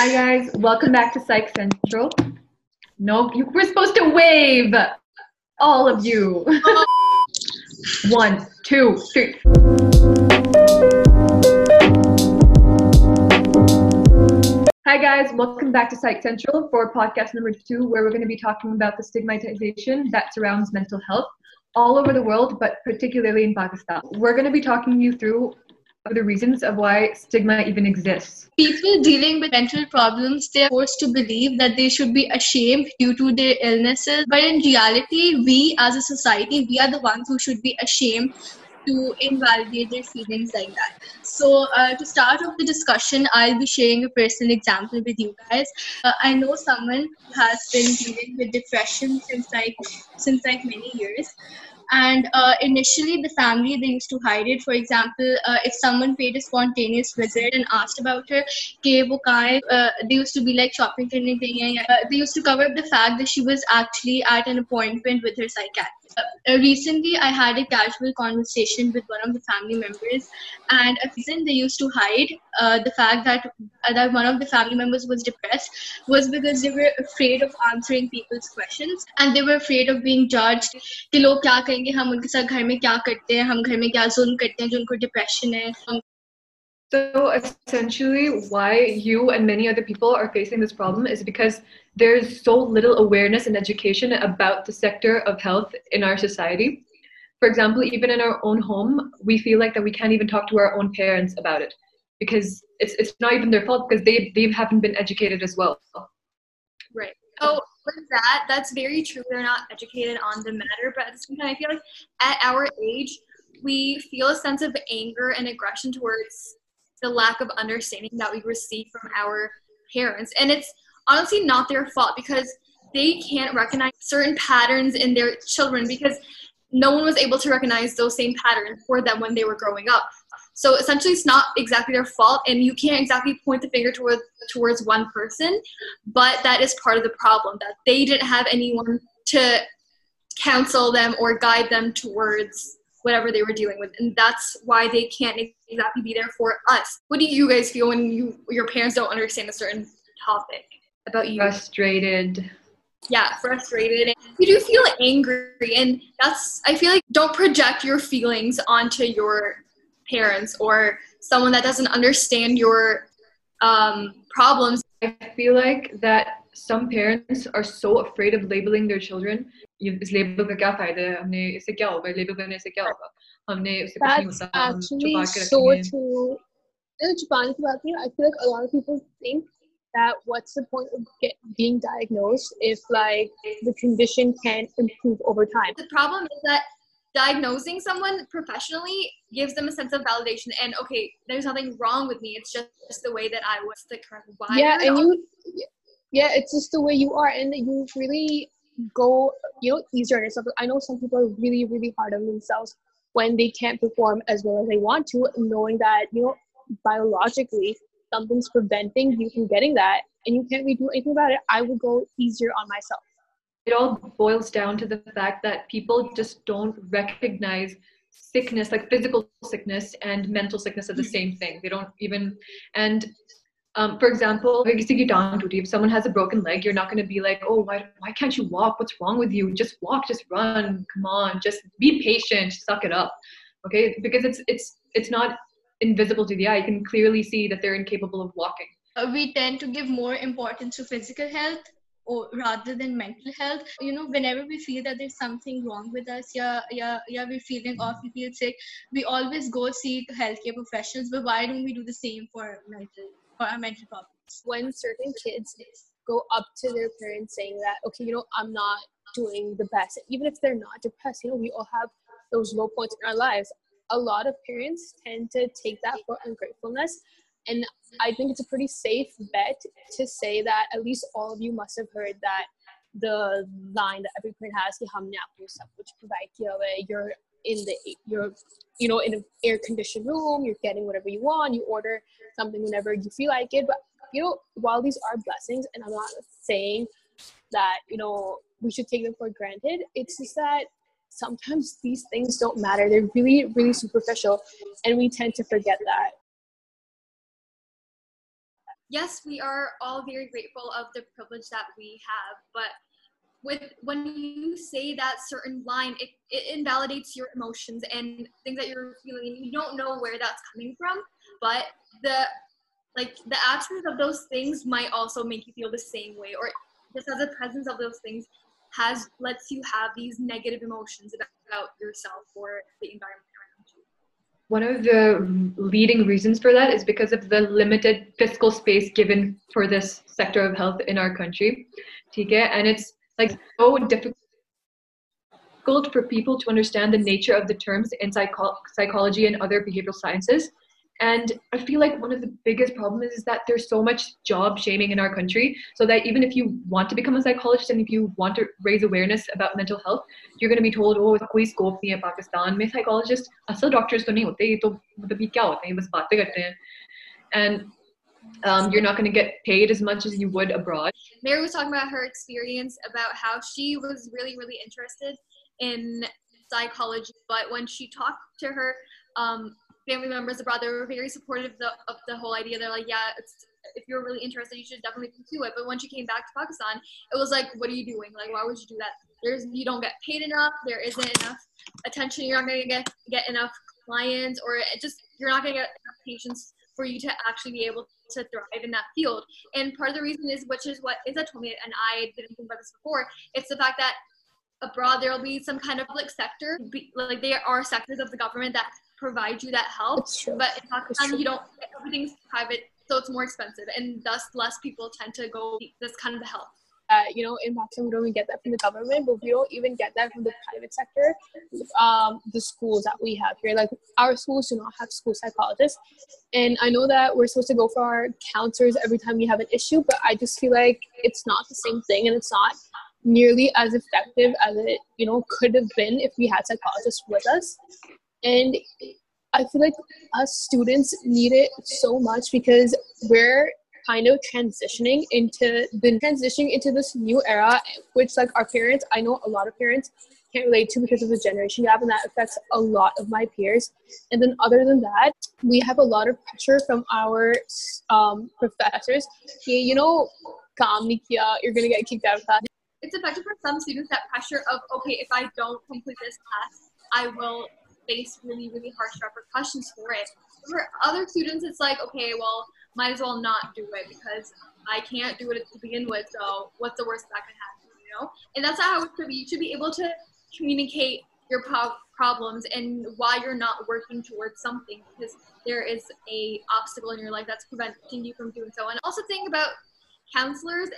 Hi guys, welcome back to Psych Central. Nope, you were supposed to wave, all of you. One, two, three. Hi guys, welcome back to Psych Central for podcast number two, where we're going to be talking about the stigmatization that surrounds mental health all over the world, but particularly in Pakistan. We're going to be talking you through the reasons of why stigma even exists. People dealing with mental problems, they are forced to believe that they should be ashamed due to their illnesses. But in reality, we as a society, we are the ones who should be ashamed to invalidate their feelings like that. So, uh, to start off the discussion, I'll be sharing a personal example with you guys. Uh, I know someone who has been dealing with depression since like since like many years and uh, initially the family they used to hide it. For example uh, if someone paid a spontaneous visit and asked about her uh, they used to be like shopping uh, they used to cover up the fact that she was actually at an appointment with her psychiatrist recently I had a casual conversation with one of the family members, and a reason they used to hide uh, the fact that uh, that one of the family members was depressed was because they were afraid of answering people's questions and they were afraid of being judged कि लोग क्या कहेंगे हम उनके साथ घर में क्या करते हैं हम घर में क्या जुल्म करते हैं जो उनको डिप्रेशन है so essentially, why you and many other people are facing this problem is because there's so little awareness and education about the sector of health in our society. For example, even in our own home, we feel like that we can't even talk to our own parents about it because it's it's not even their fault because they they haven't been educated as well. Right. Oh, with that, that's very true. They're not educated on the matter, but at the same time, I feel like at our age, we feel a sense of anger and aggression towards the lack of understanding that we receive from our parents. And it's honestly not their fault because they can't recognize certain patterns in their children because no one was able to recognize those same patterns for them when they were growing up. So essentially, it's not exactly their fault, and you can't exactly point the finger towards towards one person, but that is part of the problem that they didn't have anyone to counsel them or guide them towards whatever they were dealing with. And that's why they can't exactly be there for us. What do you guys feel when you your parents don't understand a certain topic about you? Frustrated. Yeah frustrated. You do feel angry. And that's i feel like don't project your feelings onto your parents or someone that doesn't understand your um, problems. I feel like that some parents are so afraid of labeling their children इस label का क्या फायदा है हमने इससे क्या होगा label करने से क्या होगा हमने उससे कुछ नहीं होता हम छुपा के रखेंगे Japan की बात I feel like a lot of people think that what's the point of get, being diagnosed if like the condition can improve over time. The problem is that diagnosing someone professionally gives them a sense of validation and okay, there's nothing wrong with me. It's just, just the way that I was the current why. Yeah, and you yeah, it's just the way you are and you really go you know easier on yourself. I know some people are really really hard on themselves when they can't perform as well as they want to knowing that you know biologically something's preventing you from getting that and you can't really do anything about it. I would go easier on myself. It all boils down to the fact that people just don't recognize sickness like physical sickness and mental sickness are the mm-hmm. same thing. They don't even and um, for example, if someone has a broken leg, you're not going to be like, oh, why, why can't you walk? What's wrong with you? Just walk, just run. Come on, just be patient, suck it up. Okay, because it's it's it's not invisible to the eye. You can clearly see that they're incapable of walking. Uh, we tend to give more importance to physical health or rather than mental health you know whenever we feel that there's something wrong with us yeah yeah yeah we're feeling off we feel sick we always go seek healthcare professionals but why don't we do the same for mental mental problems. When certain kids go up to their parents saying that, okay, you know, I'm not doing the best, even if they're not depressed, you know, we all have those low points in our lives. A lot of parents tend to take that for ungratefulness. And I think it's a pretty safe bet to say that at least all of you must have heard that the line that every parent has, which provide you're in the you're you know in an air conditioned room you're getting whatever you want you order something whenever you feel like it. But you know while these are blessings and i'm not saying that you know we should take them for granted it's just that sometimes these things don't matter. They're really really superficial and we tend to forget that. Yes, we are all very grateful of the privilege that we have, but with when you say that certain line, it, it invalidates your emotions and things that you're feeling, you don't know where that's coming from. But the like the absence of those things might also make you feel the same way, or just as a presence of those things has lets you have these negative emotions about, about yourself or the environment around you. one of the leading reasons for that is because of the limited fiscal space given for this sector of health in our country. And it's like so difficult for people to understand the nature of the terms in psycho- psychology and other behavioral sciences. And i feel like one of the biggest problems is, that there's so much job shaming in our country so that even if you want to become a psychologist and if you want to raise awareness about mental health you're going to be told oh koi scope nahi pakistan my psychologist. Asal doctors to nahi hote ye to matlab ye kya hote hain bas baatein karte hain. And um, you're not going to get paid as much as you would abroad. Mary was talking about her experience about how she was really, really interested in psychology, but when she talked to her um, family members abroad, they were very supportive of the, of the whole idea. They're like, yeah, if you're really interested, you should definitely pursue it. But when she came back to Pakistan, it was like, what are you doing? Like, why would you do that? There's you don't get paid enough. There isn't enough attention. You're not gonna get get enough clients, or it just you're not gonna get enough patients for you to actually be able to thrive in that field. And part of the reason is, which is what Isa told me, and I didn't think about this before, it's the fact that abroad there will be some kind of public sector, like there are sectors of the government that provide you that help. But in Pakistan, you don't. Everything's private, so it's more expensive, and thus less people tend to go this kind of help. You know, in Pakistan, we don't even get that from the government, but we don't even get that from the private sector. Um, the schools that we have here, like our schools do not have school psychologists. And I know that we're supposed to go for our counselors every time we have an issue, but I just feel like it's not the same thing and it's not nearly as effective as it, you know, could have been if we had psychologists with us and i feel like us students need it so much because we're kind of transitioning into the transitioning into this new era which like our parents i know a lot of parents can't relate to because of the generation gap and that affects a lot of my peers. And then other than that we have a lot of pressure from our um, professors. You know you're gonna get kicked out of class. It's effective for some students that pressure of okay if i don't complete this class i will face really, really harsh repercussions for it. For other students, it's like, okay, well, might as well not do it because I can't do it to begin with. So what's the worst that can happen, you know? And that's not how it should be. You should be able to communicate your pro- problems and why you're not working towards something because there is a obstacle in your life that's preventing you from doing so. And also think about counselors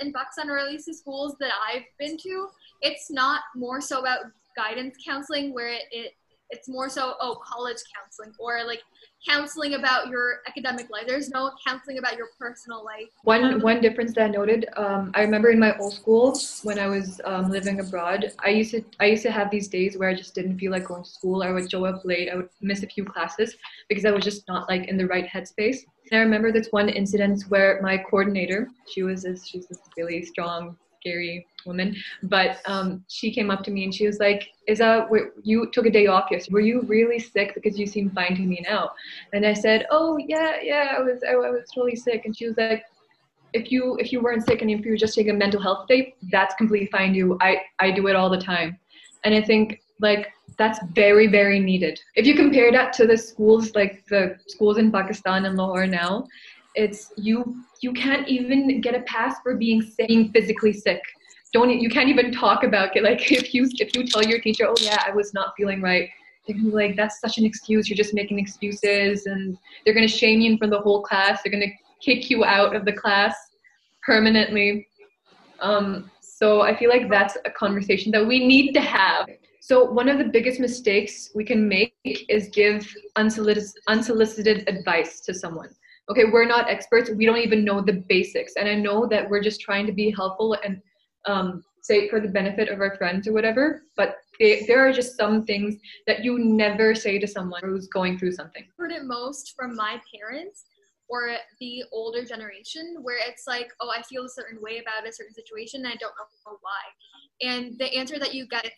or at least the schools that I've been to. It's not more so about guidance counseling where it, it it's more so oh college counseling or like counseling about your academic life. There's no counseling about your personal life. One one difference that i noted um, i remember in my old school when i was um, living abroad i used to i used to have these days where i just didn't feel like going to school. I would show up late. I would miss a few classes because i was just not like in the right headspace. And i remember this one incident where my coordinator she was this she's this really strong scary woman, but um, she came up to me and she was like, "Isa, you took a day off yesterday. Were you really sick? Because you seem fine to me now." And I said, "Oh yeah, yeah, I was, I, I was totally sick." And she was like, "If you if you weren't sick and if you were just taking a mental health day, that's completely fine. You, I I do it all the time." And I think like that's very very needed. If you compare that to the schools like the schools in Pakistan and Lahore now, it's you you can't even get a pass for being sick, being physically sick. Don't you can't even talk about it. Like if you if you tell your teacher oh yeah i was not feeling right they're gonna be like that's such an excuse. You're just making excuses and they're gonna shame you in front of the whole class. They're gonna kick you out of the class permanently. Um, so i feel like that's a conversation that we need to have. So one of the biggest mistakes we can make is give unsolicited, unsolicited advice to someone okay we're not experts. We don't even know the basics. And i know that we're just trying to be helpful and um, say for the benefit of our friends or whatever but they, there are just some things that you never say to someone who's going through something. I've heard it most from my parents or the older generation where it's like oh i feel a certain way about a certain situation and i don't know why. And the answer that you get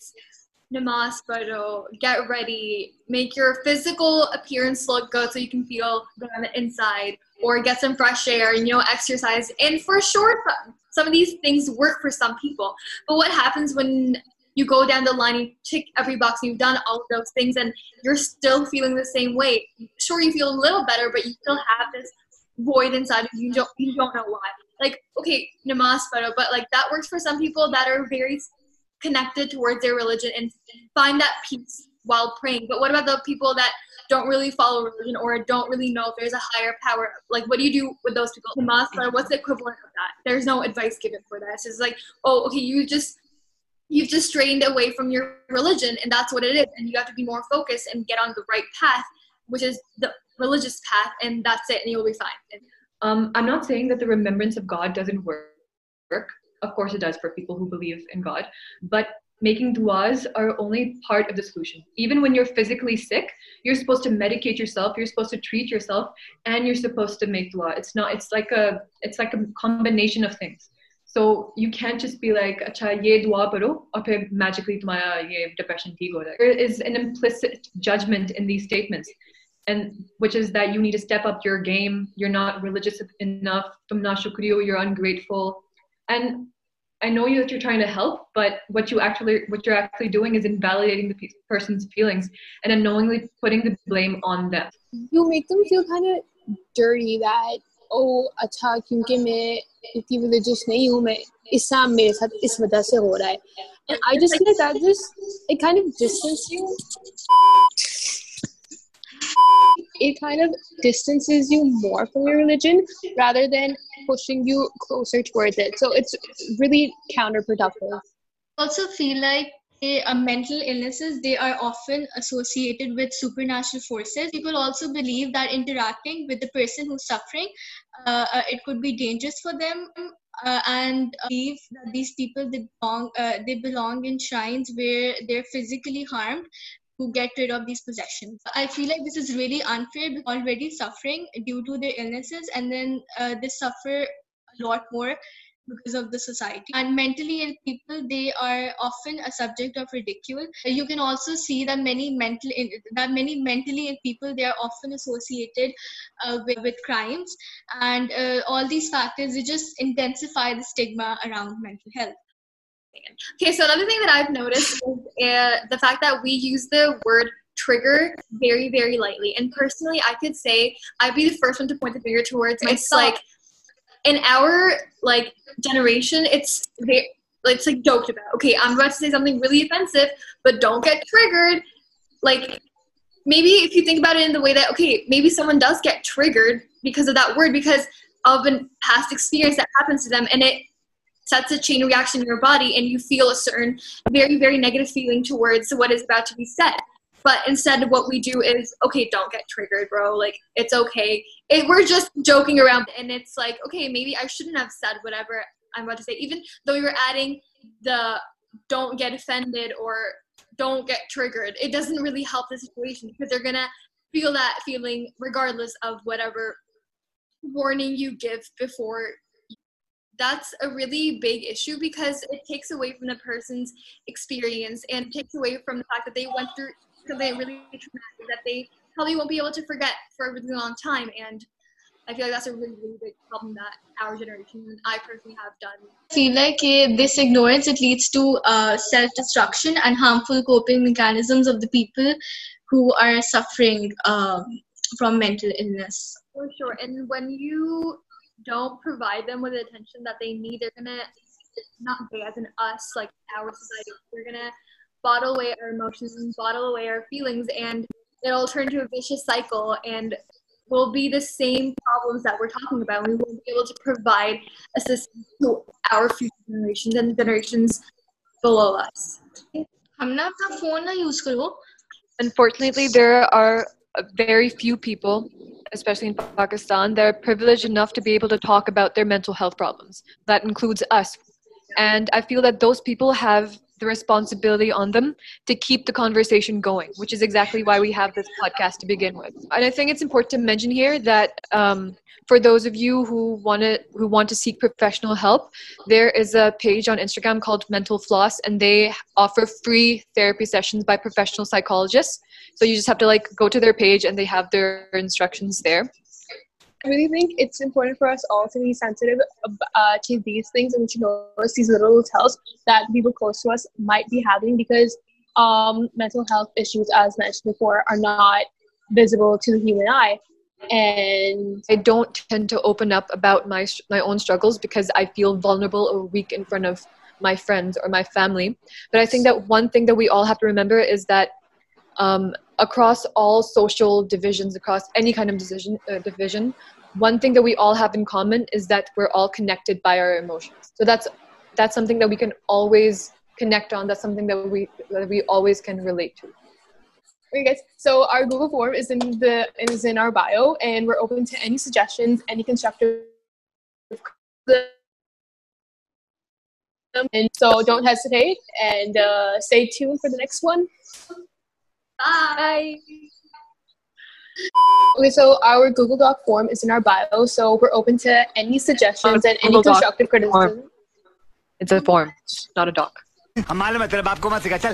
namas paro, get ready, make your physical appearance look good so you can feel good on the inside, or get some fresh air you know exercise. And for sure, some of these things work for some people. But what happens when you go down the line, you tick every box, and you've done all of those things, and you're still feeling the same way? Sure, you feel a little better, but you still have this void inside of you. You don't you don't know why. Like okay, namas paro, but like that works for some people that are very connected towards their religion and find that peace while praying. But what about the people that don't really follow religion or don't really know if there's a higher power? Like, what do you do with those people? Namas what's the equivalent of that? There's no advice given for that. It's like, oh, okay, you just you've just strained away from your religion, and that's what it is. And you have to be more focused and get on the right path, which is the religious path, and that's it, and you'll be fine. Um, I'm not saying that the remembrance of God doesn't work. Of course, it does for people who believe in God. But making du'as are only part of the solution. Even when you're physically sick, you're supposed to medicate yourself, you're supposed to treat yourself, and you're supposed to make du'a. It's not. It's like a. It's like a combination of things. So you can't just be like, "Acha, ye dua paro," or then magically, tumhara ye depression theek ho There is an implicit judgment in these statements, and which is that you need to step up your game. You're not religious enough. Tum na shukriyo, you're ungrateful and i know you that you're trying to help but what you actually what you're actually doing is invalidating the person's feelings and unknowingly putting the blame on them you make them feel kind of dirty that oh अच्छा क्योंकि मैं इतनी religious नहीं हूँ मैं इस्लाम मेरे साथ इस वजह से हो रहा है and I just think that just it kind of distances you it kind of distances you more from your religion rather than pushing you closer towards it. So it's really counterproductive. Also feel like they, uh, mental illnesses they are often associated with supernatural forces people also believe that interacting with the person who's suffering uh, uh, it could be dangerous for them uh, and believe that these people they belong they belong in shrines where they're physically harmed to get rid of these possessions. I feel like this is really unfair already suffering due to their illnesses and then uh, they suffer a lot more because of the society. And mentally ill people they are often a subject of ridicule. You can also see that many mental that many mentally ill people they are often associated uh, with, with crimes. And uh, all these factors they just intensify the stigma around mental health Okay, so another thing that I've noticed is uh, the fact that we use the word trigger very, very lightly. And personally, I could say I'd be the first one to point the finger towards. Myself. It's like in our like generation, it's very, it's like joked about. Okay, I'm about to say something really offensive, but don't get triggered. Like maybe if you think about it in the way that okay, maybe someone does get triggered because of that word because of a past experience that happens to them, and it sets a chain reaction in your body and you feel a certain very very negative feeling towards what is about to be said. But instead what we do is okay don't get triggered bro. Like it's okay. It, we're just joking around and it's like okay maybe i shouldn't have said whatever i'm about to say. Even though were adding the don't get offended or don't get triggered it doesn't really help the situation because they're gonna feel that feeling regardless of whatever warning you give before that's a really big issue because it takes away from the person's experience and takes away from the fact that they went through something really traumatic that they probably won't be able to forget for a really long time. And I feel like that's a really, really big problem that our generation and I personally have done. I feel like uh, this ignorance it leads to uh, self-destruction and harmful coping mechanisms of the people who are suffering um, from mental illness. For sure, and when you don't provide them with the attention that they need, they're gonna not they as in us, like our society, they're gonna bottle away our emotions and bottle away our feelings and it'll turn to a vicious cycle and will be the same problems that we're talking about. We won't be able to provide assistance to our future generations and generations below us. Unfortunately, there are very few people especially in Pakistan, they're privileged enough to be able to talk about their mental health problems. That includes us. And I feel that those people have the responsibility on them to keep the conversation going, which is exactly why we have this podcast to begin with. And I think it's important to mention here that um, for those of you who want to who want to seek professional help, there is a page on Instagram called Mental Floss, and they offer free therapy sessions by professional psychologists. So you just have to like go to their page, and they have their instructions there. I really think it's important for us all to be sensitive uh, to these things and to notice these little tells that people close to us might be having because um, mental health issues, as mentioned before, are not visible to the human eye. And I don't tend to open up about my my own struggles because I feel vulnerable or weak in front of my friends or my family. But I think that one thing that we all have to remember is that um, across all social divisions, across any kind of decision, uh, division, one thing that we all have in common is that we're all connected by our emotions. So that's that's something that we can always connect on. That's something that we that we always can relate to. Okay, guys. So our Google form is in the is in our bio, and we're open to any suggestions, any constructive. And so don't hesitate, and uh, stay tuned for the next one. Bye. Okay, so our Google Doc form is in our bio, so we're open to any suggestions and any constructive criticism. It's a form, not a doc.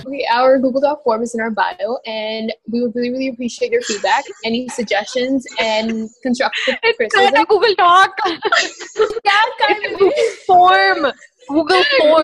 Okay, our Google Doc form is in our bio, and we would really, really appreciate your feedback, any suggestions, and constructive criticism. It's Google Doc. yeah, kind of Google form. Google form.